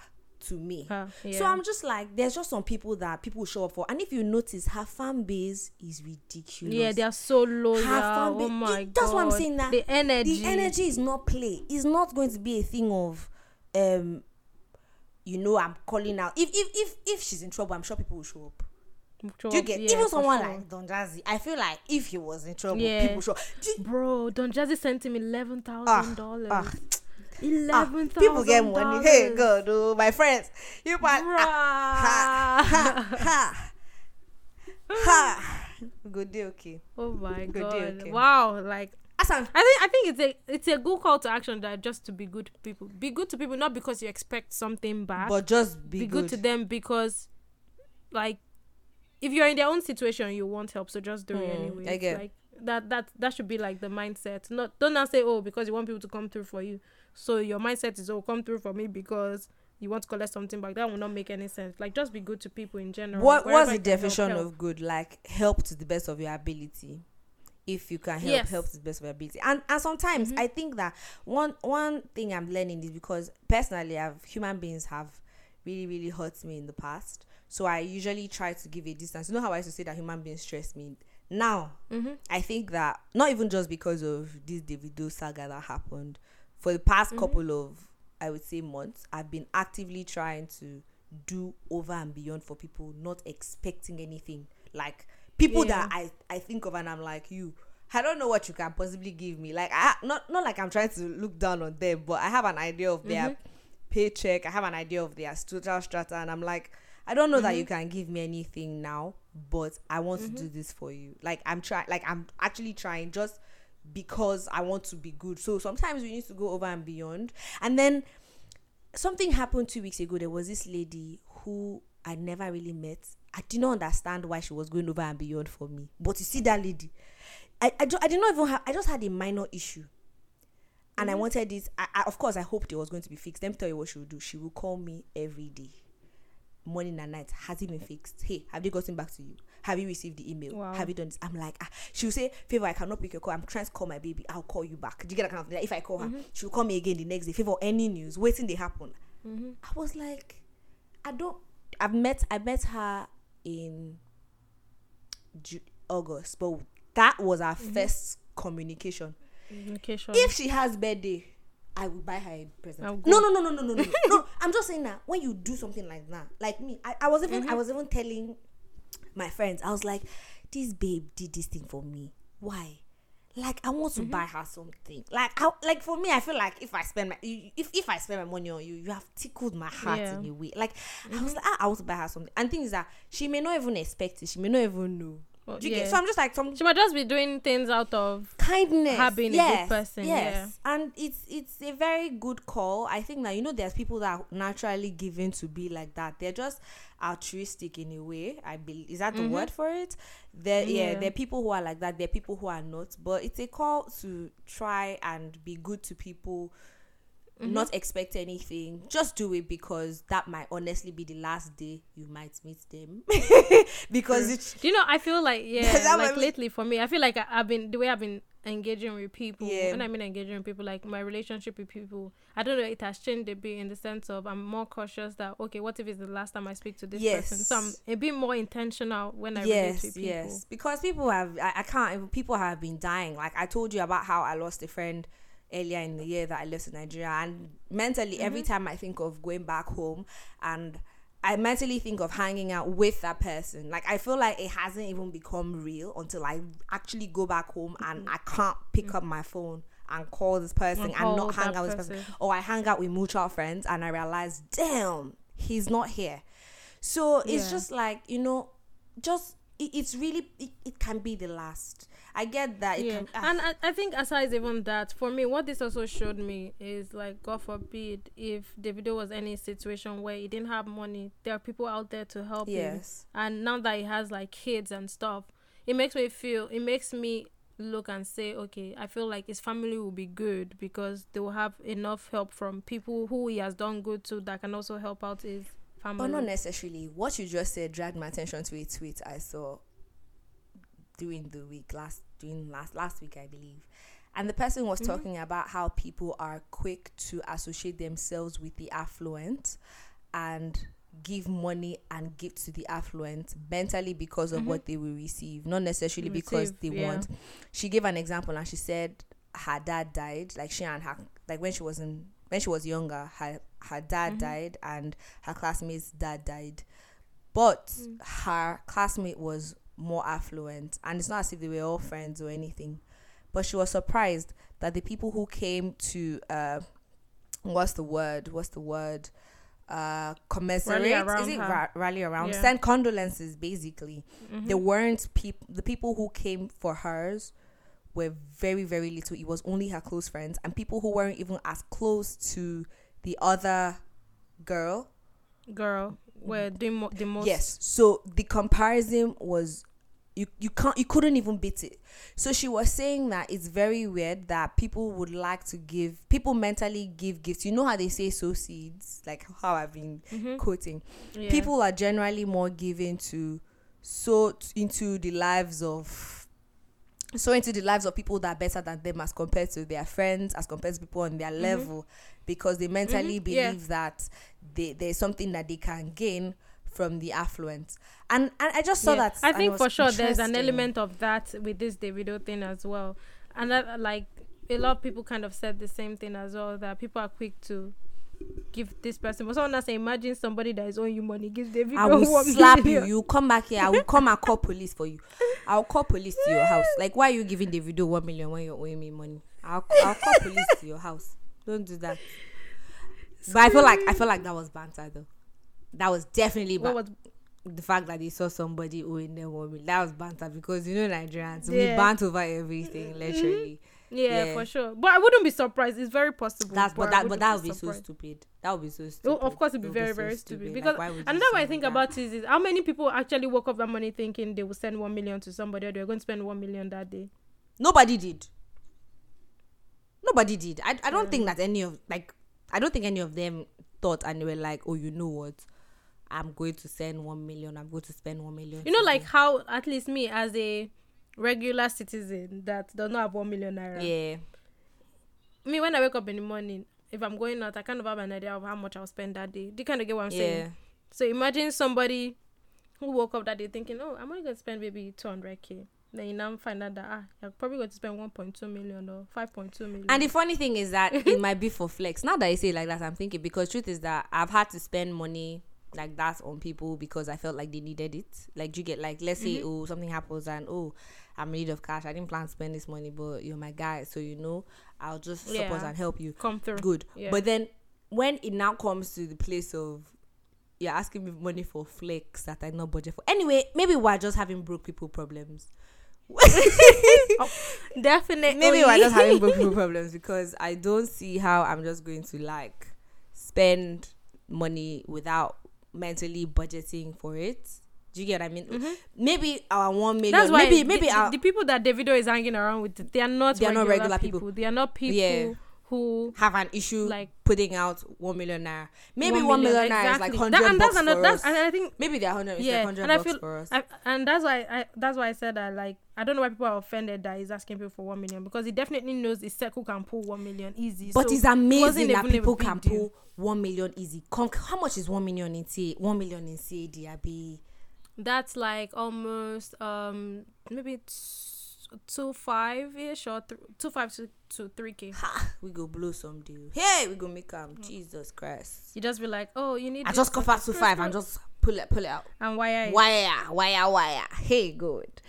to me. Her, So. I'm just like, there's just some people that people show up for, and if you notice, her fan base is ridiculous. Yeah, they are so loyal. Her fan Oh base- my it- that's god. what I'm saying. Now the energy. the energy is not play. It's not going to be a thing of, um, you know, I'm calling out. If if if if she's in trouble, I'm sure people will show up. Do you get yeah, even someone sure. like Don Jazzy? I feel like if he was in trouble, Yeah. people show. Bro, Don Jazzy sent him eleven thousand ah, dollars. ah, Eleven thousand. people get money. Hey, God, oh, my friends, you might. Ha, ha, ha, ha. Good day, okay. Oh my Good god! day, okay. Wow, like Asan, I think I think it's a it's a good call to action that just to be good to people. Be good to people not because you expect something back. but just be, be good. to them because, like, if you're in their own situation, you want help, so just do it Hmm, anyway. I get. Like that that that should be like the mindset. Not don't now say oh because you want people to come through for you. So your mindset is oh come through for me because you want to collect something back. That will not make any sense. Like just be good to people in general. What what's the can help, definition help. of good? Like help to the best of your ability. If you can help, Yes. help to the best of your ability. And and sometimes mm-hmm. I think that one one thing I'm learning is because personally, I've human beings have really really hurt me in the past. So I usually try to give a distance. You know how I used to say that human beings stress me. Now mm-hmm. I think that not even just because of this Davido saga that happened, for the past mm-hmm. couple of I would say months, I've been actively trying to do over and beyond for people, not expecting anything. Like people that I I think of and I'm like you. I don't know what you can possibly give me. Like I not not like I'm trying to look down on them, but I have an idea of their mm-hmm. paycheck. I have an idea of their social strata, and I'm like, I don't know that you can give me anything now, but I want to mm-hmm. do this for you. Like I'm trying, like I'm actually trying just because I want to be good. So sometimes we need to go over and beyond. And then something happened two weeks ago. There was this lady who I never really met. I did not understand why she was going over and beyond for me. But you see that lady, I I, I did not even have. I just had a minor issue and I mm-hmm. wanted this. I, I, of course, I hoped it was going to be fixed. Let me tell you what she will do. She will call me every day, morning and night. Has it been fixed? Hey, have they gotten back to you? Have you received the email? Wow. Have you done this? I'm like, ah. she will say, Favor, I cannot pick your call. I'm trying to call my baby. I'll call you back. Do you get that kind of thing? Like, if I call her, mm-hmm. she will call me again the next day. Favor, any news? Waiting they happen. Mm-hmm. I was like, I don't. I've met. I met her in Ju- August, but that was our mm-hmm. first communication Communication. if she has birthday i will buy her a present. No no no no no no no no. I'm just saying that when you do something like that like me i, I was even mm-hmm. i was even telling my friends i was like this babe did this thing for me. Why? Like i want to mm-hmm. buy her something. Like I, like for me i feel like if i spend my if, if i spend my money on you you have tickled my heart Yeah. in a way. Like i was mm-hmm. like ah, i want to buy her something. And things that she may not even expect it. She may not even know Well, Do you get- so i'm just like some She might just be doing things out of kindness. her being a good person, yes. and it's it's a very good call. I think that you know there's people that are naturally given to be like that. They're just altruistic in a way i believe is that the word for it? There yeah. Mm-hmm. Yeah. there are people who are like that. There are people who are not. But it's a call to try and be good to people Mm-hmm. not expect anything just do it because that might honestly be the last day you might meet them because it's Do you know? I feel like yeah, like lately for me, I feel like I, I've been the way I've been engaging with people. Yeah. When I mean engaging with people, like my relationship with people, I don't know. It has changed a bit in the sense of I'm more cautious that okay, what if it's the last time I speak to this person? So I'm a bit more intentional when I relate yes with people. yes because people have I, I can't people have been dying like i told you about how i lost a friend earlier in the year that i left in nigeria and mentally every Mm-hmm. time i think of going back home and I mentally think of hanging out with that person. Like I feel like it hasn't even become real until I actually go back home and I can't pick up my phone and call this person And and, not hang out with this person. person. Or I hang out with mutual friends and I realize, damn, he's not here. So it's Yeah. just like, you know, just it, it's really it, it can be the last. I get that. Yeah, can, ah, and I, I think aside even that, for me, what this also showed me is like, God forbid, if Davido was any situation where he didn't have money, there are people out there to help him. yes. And now that he has like kids and stuff, it makes me feel, it makes me look and say, okay, I feel like his family will be good because they will have enough help from people who he has done good to that can also help out his family. But not necessarily. What you just said dragged my attention to a tweet I saw during the week last during last last week I believe. And the person was mm-hmm. talking about how people are quick to associate themselves with the affluent and give money and give to the affluent mentally because of mm-hmm. what they will receive, not necessarily because they yeah. want. She gave an example and she said her dad died, like she and her like when she was in when she was younger, her her dad mm-hmm. died and her classmate's dad died. But mm. her classmate was more affluent and it's not as if they were all friends or anything. But she was surprised that the people who came to uh what's the word? What's the word? Uh commiserate around is it ra- rally around Yeah. send condolences basically Mm-hmm. there weren't people the people who came for hers were very very little it was only her close friends and people who weren't even as close to the other girl Girl, we're doing mo- the most. yes so the comparison was you you can't you couldn't even beat it so she was saying that it's very weird that people would like to give people mentally give gifts you know how they say sow seeds like how i've been mm-hmm. quoting Yeah. people are generally more given to sow t- into the lives of so into the lives of people that are better than them as compared to their friends as compared to people on their level because they mentally Mhm, yeah. believe that they, there's something that they can gain from the affluence and and i just saw Yeah. that I think for sure there's an element of that with this Davido thing as well, and that like a lot of people kind of said the same thing as well that people are quick to give this person. But someone say, imagine somebody that is owing you money gives Davido I will slap you. million. You come back here. I will come and call police for you. I'll call police to your house. Like, why are you giving Davido one million when you're owing me money? I'll I'll call police to your house. Don't do that. But I feel like I feel like that was banter though. That was definitely banter. was The fact that they saw somebody owing them one million. That was banter because you know Nigerians we Yeah. bant over everything literally. Yeah, Yeah. for sure. But I wouldn't be surprised. It's very possible. That's but that but that would be so stupid. That would be so stupid. Oh, of course, it'd be It would very, so very stupid. Like, Because you another way I think that? about it is how many people actually woke up that morning thinking they will send one million to somebody or they're going to spend one million that day. Nobody did. Nobody did. I, I don't Mm. think that any of like I don't think any of them thought and they were like, oh, you know what? I'm going to send one million. I'm going to spend one million. You know, like how at least me as a regular citizen that does not have one million naira. yeah, Me when I wake up in the morning, if I'm going out, I kind of have an idea of how much I'll spend that day. Do you kind of get what I'm yeah. saying? So imagine somebody who woke up that day thinking, "Oh, I'm only going to spend maybe 200k." Then you now find out that ah, you're probably going to spend 1.2 million or 5.2 million. And the funny thing is that it might be for flex. Now that I say it like that, I'm thinking because truth is that I've had to spend money like that on people because I felt like they needed it. Like you get like let's say Mm-hmm. oh something happens and oh I'm in need of cash. I didn't plan to spend this money, but you're my guy, so you know I'll just support Yeah. and help you. come through. Good. Yeah. But then when it now comes to the place of you're asking me money for flex that I not budget for. Anyway, maybe we're just having broke people problems. Oh, definitely. Maybe we're just having broke people problems because I don't see how I'm just going to like spend money without mentally budgeting for it. Do you get what I mean? Maybe our one million. Mm-hmm. That's why maybe the, maybe the, our, the people that Davido is hanging around with, they are not They are regular, not regular people. people. They are not people Yeah. who have an issue like- like putting out one million naira. Maybe one million, naira is like hundred That- and bucks that's another, for that's, us. and I think Maybe they're hundred. yeah, Yeah, hundred and I feel, for us. I, and that's why I that's why I said that like I don't know why people are offended that he's asking people for one million because he definitely knows the circle can pull one million easy. But so it's amazing that people can deal. pull one million easy. How much is one million in CA? One million in CAD? Abi? That's like almost um maybe two five ish or th- two five to to three k. Ha! We go blow some deal. Hey, we go make them. Jesus Christ! You just be like, oh, you need. I just out to five and just pull it, pull it out. and wire. it. Wire, wire, wire. Hey, good.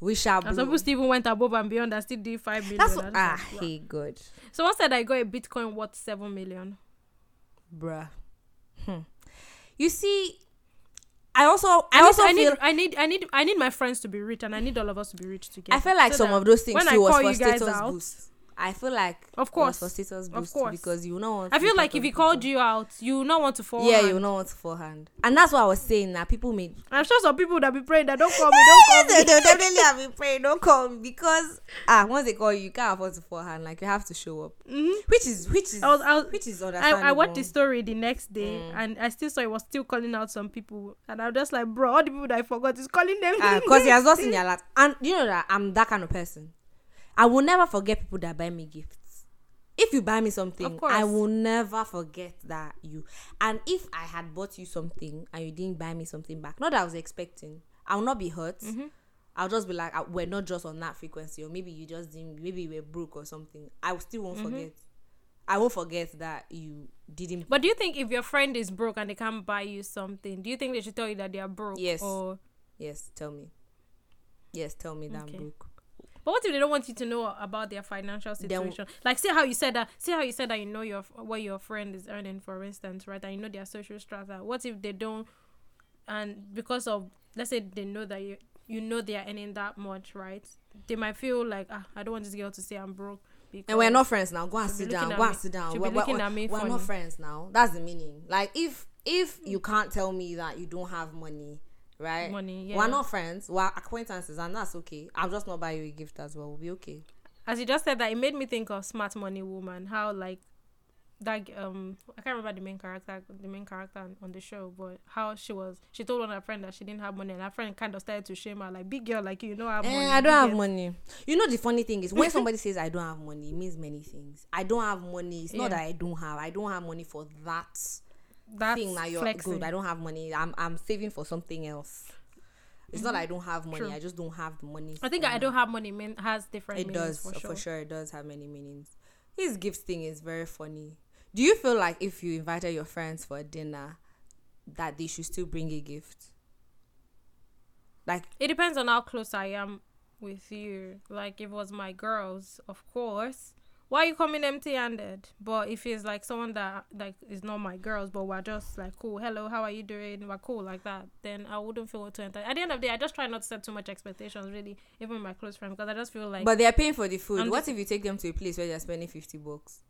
We shall And blow. some people still even went above and beyond and still did five million. That's what, ah, like, hey, good, So Someone said I got a Bitcoin worth seven million. bruh. Hmm. You see, I also I, I, need, also I feel need, I need, I need, I need my friends to be rich, and I need all of us to be rich together. I feel like so some of those things when I too was for status out- boost. I feel like Of course, for status of boost course. because you know want I feel like if he people. called you out, you not want to fall. yeah, you know want to forehand, and that's what I was saying. That people may I'm sure some people that be praying that don't call me, don't call me. they definitely have been praying. Don't call me because ah once they call you, you can't afford to forehand. Like you have to show up, Mhm. which is which is I was, I was, which is I, understandable. I watched the story the next day Mm. and I still saw it was still calling out some people and I'm just like bro all the people that I forgot is calling them because he has not seen their last. And you know that I'm that kind of person. I will never forget people that buy me gifts. If you buy me something, I will never forget that you. And if I had bought you something and you didn't buy me something back, not that I was expecting, I will not be hurt. Mm-hmm. I'll just be like, we're not just on that frequency, or maybe you just didn't, maybe you were broke or something. I still won't Mm-hmm. forget. I won't forget that you didn't. but do you think if your friend is broke and they can't buy you something do you think they should tell you that they are broke Yes. or Yes, tell me. Yes, tell me that Okay. I'm broke. But what if they don't want you to know about their financial situation like see how you said that see how you said that you know your what your friend is earning for instance right and you know their social strata what if they don't and because of let's say they know that you you know they are earning that much right they might feel like ah i don't want this girl to say i'm broke because And we're not friends now. Go and sit down. Go and sit down. We're, looking we're- we're not friends now. That's the meaning. Like if if you can't tell me that you don't have money, right? Money, yeah. We're not friends. We're acquaintances, and that's okay. I'll just not buy you a gift as well. We'll be okay. as you just said that it made me think of smart money woman how like that um i can't remember the main character the main character on, the show but how she was she told one of her friend that she didn't have money and her friend kind of started to shame her like big girl like you, you know have Eh, money I don't have money. You know the funny thing is when somebody says I don't have money, it means many things. I don't have money. It's not Yeah. that I don't have. I don't have money for that that's thing that you're flexing. good. I don't have money. I'm I'm saving for something else. It's not that I don't have money. True. I just don't have the money. i think i don't have money mean has different it does for sure. it does have many meanings his gift thing is very funny do you feel like if you invited your friends for a dinner that they should still bring a gift like it depends on how close i am with you like if it was my girls of course why you coming empty handed but if it's like someone that like is not my girls but we're just like cool hello how are you doing? We're cool like that then i wouldn't feel too entitled at the end of the day i just try not to set too much expectations really even with my close friends because i just feel like but they're paying for the food. I'm what the- if you take them to a place where they're spending 50 bucks?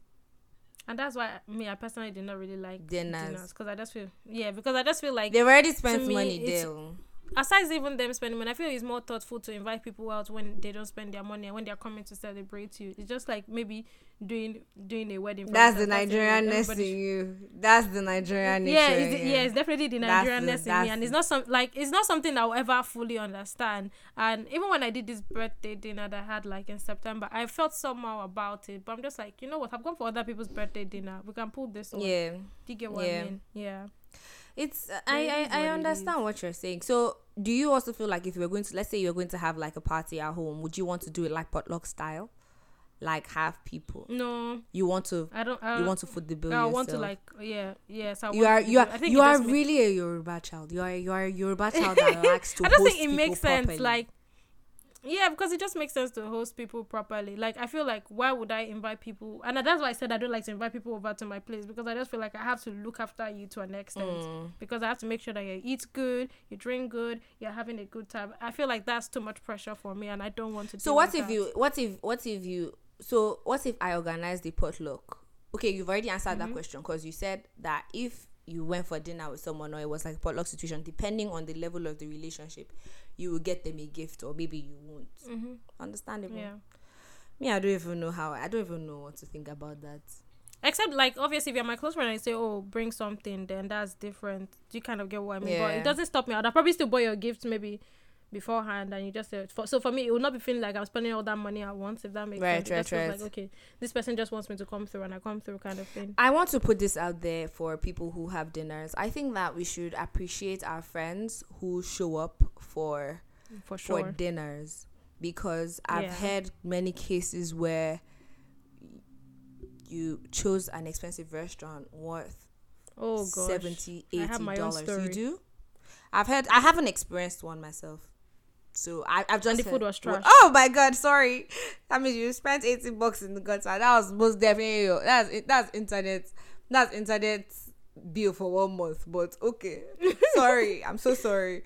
And that's why me i personally did not really like Dinners. because i just feel yeah because i just feel like they've already spent money there oh. Aside even them spending money, I feel it's more thoughtful to invite people out when they don't spend their money and when they're coming to celebrate you. It's just like maybe doing doing a wedding. that's the nigerianness in you that's the nigerian nature yeah, it's, in yeah, it's definitely the- Nigerianness in me, and it's not some like it's not something I'll ever fully understand. And even when I did this birthday dinner that I had like in September, I felt somehow about it. But I'm just like, you know what? I've gone for other people's birthday dinner. We can pull this one. yeah Do you get what Yeah. I mean? Yeah. It's uh, it I I, I understand what you're saying. So do you also feel like if you were going to let's say you're going to have like a party at home, would you want to do it like potluck style? Like have people. No, You want to I don't. I, you want to foot the bill I yourself. want to like yeah yes. I you are you are you are just make- really a Yoruba child. You are you are a Yoruba child that likes to I don't think it makes sense. properly. Like, yeah, because it just makes sense to host people properly. Like, I feel like why would I invite people? And that's why I said I don't like to invite people over to my place because I just feel like I have to look after you to an extent Mm. because I have to make sure that you eat good, you drink good, you're having a good time. I feel like that's too much pressure for me, and I don't want to. Do So what if that. you what if what if you so what if I organize the potluck? Okay, you've already answered Mm-hmm. that question because you said that if you went for dinner with someone or it was like a potluck situation, depending on the level of the relationship, you will get them a gift or maybe you won't. Mm-hmm. Understandable. Yeah. Me, I don't even know how. I don't even know what to think about that. Except like obviously if you're my close friend and you say, Oh, bring something, then that's different. Do you kind of get what I mean? But it doesn't stop me. I'd probably still buy your gift maybe beforehand and you just say for, so for me it will not be feeling like I'm spending all that money at once if that makes Right, sense. It right, feels right. like okay, this person just wants me to come through and I come through kind of thing. I want to put this out there for people who have dinners. I think that we should appreciate our friends who show up for For for dinners because I've Yeah. heard many cases where you chose an expensive restaurant worth oh gosh. 70 80 have my own dollars you do i've heard i haven't experienced one myself so I, I've just the food was trash. Oh my god, sorry. That means you spent eighty bucks in the gutter. That was most definitely your- that's that's internet. That's internet. bill for one month, but okay. sorry, I'm so sorry.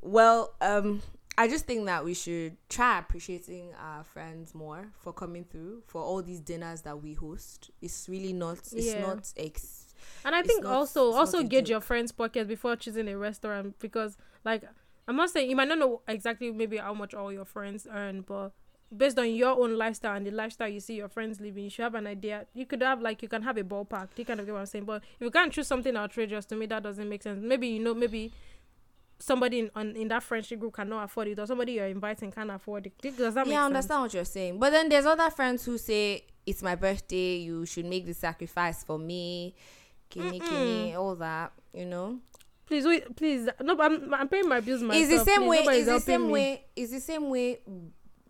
Well, um, I just think that we should try appreciating our friends more for coming through for all these dinners that we host. It's really not. It's Yeah. not ex. And I think not- also also gauge your friend's pocket before choosing a restaurant because like I'm not saying you might not know exactly maybe how much all your friends earn, but based on your own lifestyle and the lifestyle you see your friends living, you should have an idea. You could have like you can have a ballpark. You kind of get what I'm saying. But if you can't choose something outrageous to me, that doesn't make sense. Maybe you know maybe somebody in on, in that friendship group cannot afford it, or somebody you're inviting can't afford it. Does that make yeah, I sense? understand what you're saying. But then there's other friends who say it's my birthday. You should make the sacrifice for me. Kini, kini, all that. You know. Please, wait, please. No, I'm I'm paying my bills myself. it's the same please. way Nobody's it's the same me. way it's the same way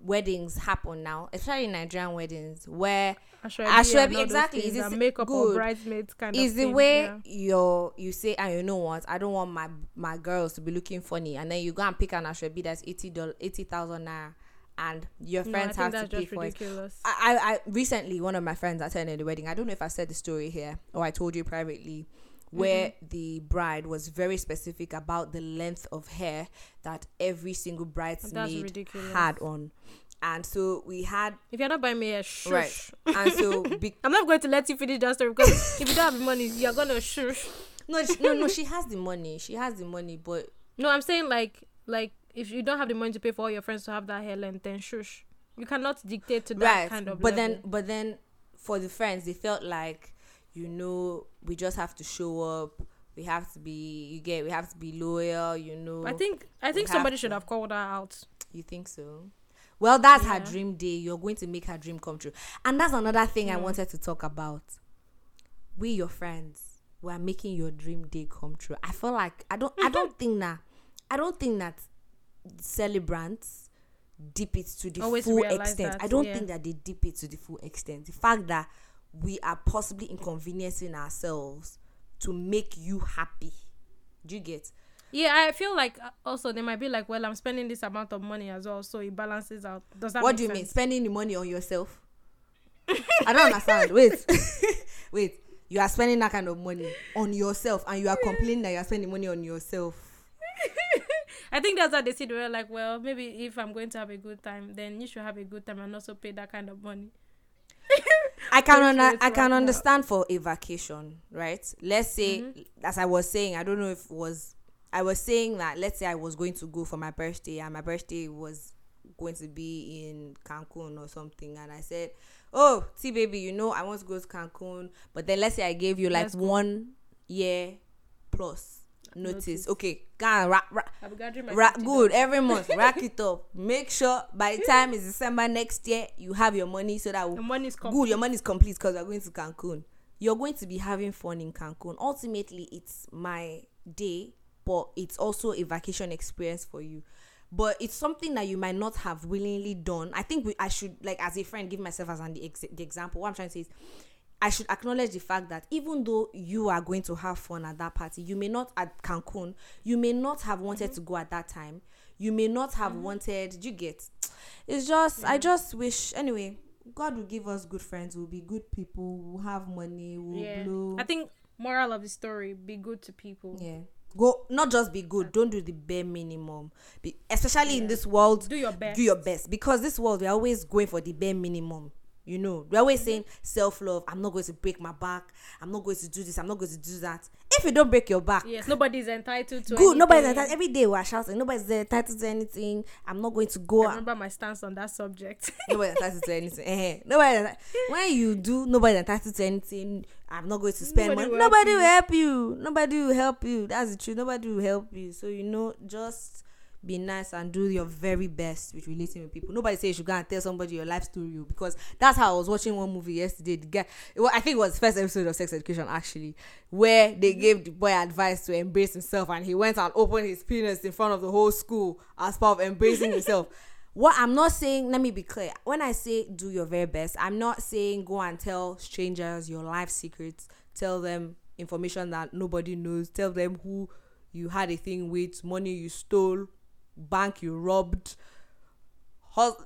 weddings happen now especially nigerian weddings where Asoebi exactly, and the- makeup or bridesmaids kind is of the thing, way yeah. you're you say and you know what i don't want my my girls to be looking funny and then you go and pick an asoebi that's 80 dollars 80,000 naira and your No, friends think have to pay for it. I, I I recently one of my friends attended the wedding. I don't know if I said the story here or I told you privately, where Mm-hmm. the bride was very specific about the length of hair that every single bridesmaid had on, and so we had If you're not buying me a shush, right, and so be, I'm not going to let you finish that story because if you don't have the money, you're gonna shush. no she, no no she has the money she has the money but No, I'm saying like like if you don't have the money to pay for all your friends to have that hair length, then shush. You cannot dictate to that right kind of. but level. then but then for the friends they felt like you know we just have to show up we have to be you get we have to be loyal you know I think I think have somebody to. should have called her out. You think so? Well, that's her dream day. You're going to make her dream come true. And that's another thing I Mm. wanted to talk about. We, your friends, we are making your dream day come true. I feel like I don't I don't think that I don't think that celebrants dip it to the Always full extent. that, I don't yeah. think that they dip it to the full extent. The fact that we are possibly inconveniencing ourselves to make you happy. Do you get? Yeah, I feel like uh, also they might be like, well, I'm spending this amount of money as well, so it balances out. Does that what do you sense? mean spending the money on yourself i don't understand wait wait you are spending that kind of money on yourself and you are complaining that you are spending money on yourself I think that's how they see the world. Like, well, maybe if I'm going to have a good time, then you should have a good time and also pay that kind of money. I can true, i can understand for a vacation right let's say Mm-hmm. as i was saying i don't know if it was i was saying that let's say i was going to go for my birthday and my birthday was going to be in cancun or something and i said oh see baby you know i want to go to cancun but then let's say i gave you like Let's go. one year plus notice, Notice. okay and ra- ra- I'll be gathering my Ra- good every month rack it up. Make sure by the time it's december next year you have your money so that your money is good your money is complete because you're going to cancun. You're going to be having fun in cancun. Ultimately it's my day but it's also a vacation experience for you. But it's something that you might not have willingly done. I think we, i should like as a friend give myself as an ex- the example. What i'm trying to say is I should acknowledge the fact that even though you are going to have fun at that party, you may not at Cancun, you may not have wanted Mm-hmm. to go at that time. You may not have wanted. You get. It's just. I just wish. Anyway, God will give us good friends. We'll be good people. We'll have money. We'll Yeah. blow. I think moral of the story: be good to people. yeah. Go. Not just be good. Don't do the bare minimum. Be, especially in this world. Do your best. Do your best because this world we're always going for the bare minimum. You know, we're always saying self love. I'm not going to break my back. I'm not going to do this. I'm not going to do that. If you don't break your back, Yes, nobody's entitled to. good. Nobody's anything. entitled. Every day we're shouting. Nobody's entitled to anything. I'm not going to go. I remember my stance on that subject. Nobody's entitled to anything. Eh, Nobody. When you do, nobody's entitled to anything. I'm not going to spend Nobody money. will help Nobody you. will help you. Nobody will help you. That's the truth. Nobody will help you. So you know, just be nice and do your very best with relating with people. Nobody say you should go and tell somebody your life story oh, because that's how I was watching one movie yesterday. The guy, well, I think it was the first episode of Sex Education actually, where they gave the boy advice to embrace himself, and he went and opened his penis in front of the whole school as part of embracing himself. What I'm not saying, let me be clear. When I say do your very best, I'm not saying go and tell strangers your life secrets, tell them information that nobody knows, tell them who you had a thing with, money you stole, bank you robbed, hus-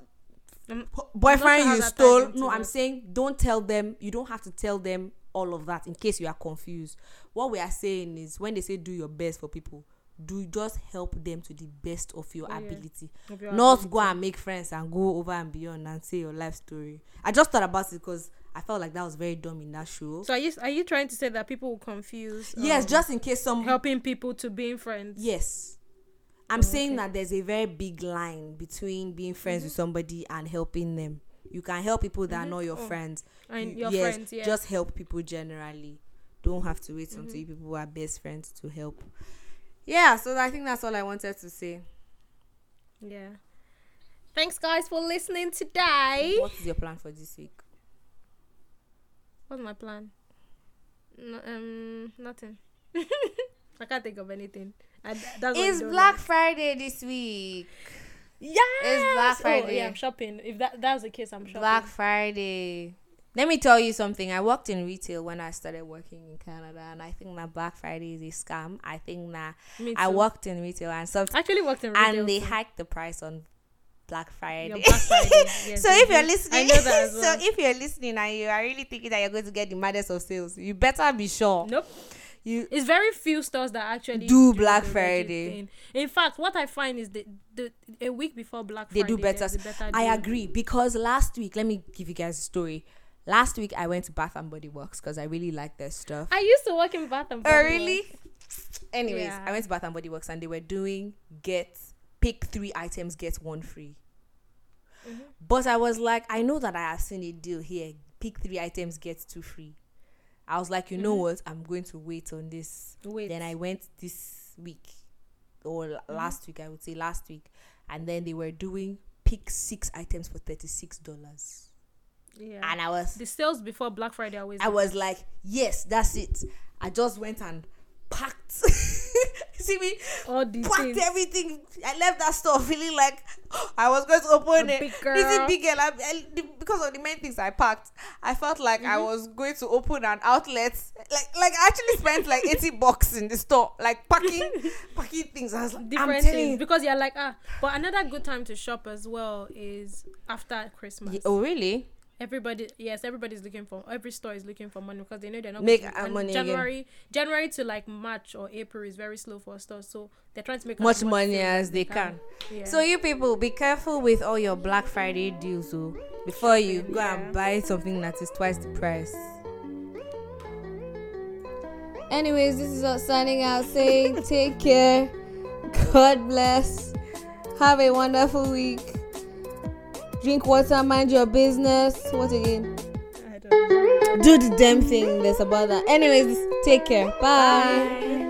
I'm- boyfriend you stole. No, I'm saying don't tell them. You don't have to tell them all of that in case you are confused what we are saying is when they say do your best for people do just help them to the best of your Yeah. ability your not ability. go and make friends and go over and beyond and say your life story i just thought about it because i felt like that was very dumb in that show So are you are you trying to say that people will confuse? yes um, just in case some helping people to being friends. yes i'm Oh, saying okay. that there's a very big line between being friends with somebody and helping them you can help people that are not your Oh. friends And You- your yes, friends, yeah. just help people generally don't have to wait Mm-hmm. until you people are best friends to help yeah so i think that's all i wanted to say yeah. Thanks guys for listening today. what is your plan for this week What's my plan? No, um, nothing. I can't think of anything. I, that's it's black like. friday this week Yeah, it's Black Oh, Friday. yeah, I'm shopping. If that that's the case, I'm shopping. Black Friday. Let me tell you something. I worked in retail when I started working in Canada, and I think that Black Friday is a scam. I think that I worked in retail, and some I actually worked in retail. and they too. hiked the price on Black Friday. Black Friday. Yes, so they if you're listening, I know that as well. so if you're listening and you are really thinking that you're going to get the maddest of sales, you better be sure. Nope. You It's very few stores that actually Do Black Friday. In fact, what I find is the, the a week before Black Friday. they do better. better I agree because last week, let me give you guys a story. Last week I went to Bath and Body Works because I really like their stuff. I used to work in Bath and Oh, Body really? Works. Anyways, Yeah. I went to Bath and Body Works and they were doing get pick three items, get one free. Mm-hmm. But I was like, I know that I have seen a deal here. Pick three items, get two free. I was like, you know what? I'm going to wait on this. Mm-hmm. Wait. Then I went this week or l- last week, I would say last week, and then they were doing pick six items for thirty six dollars, yeah. and I was the sales before Black Friday always. I was like, yes, that's it. I just went and packed. See me? all these Packed everything. I left that store feeling like I was going to open A it. big This is big girl. I, I- because of the main things I packed, I felt like I Mm-hmm. was going to open an outlet. Like, like I actually spent like eighty bucks in the store, like packing, packing things. I was like, I'm different things you. because you're like ah. But another good time to shop as well is after Christmas. Ye- Oh really? Everybody, yes, everybody's looking for. Every store is looking for money because they know they're not Make going to- and money again. January, January to like March or April is very slow for stores, so they're trying to make Much money as they can. Yeah. So you people be careful with all your Black Friday deals, oh, before you go Yeah. and buy something that is twice the price. Anyways, this is us signing out saying take care. God bless. Have a wonderful week. Drink water, mind your business. What again? I don't know. Do the damn thing that's about that. Anyways, take care. Bye. Bye.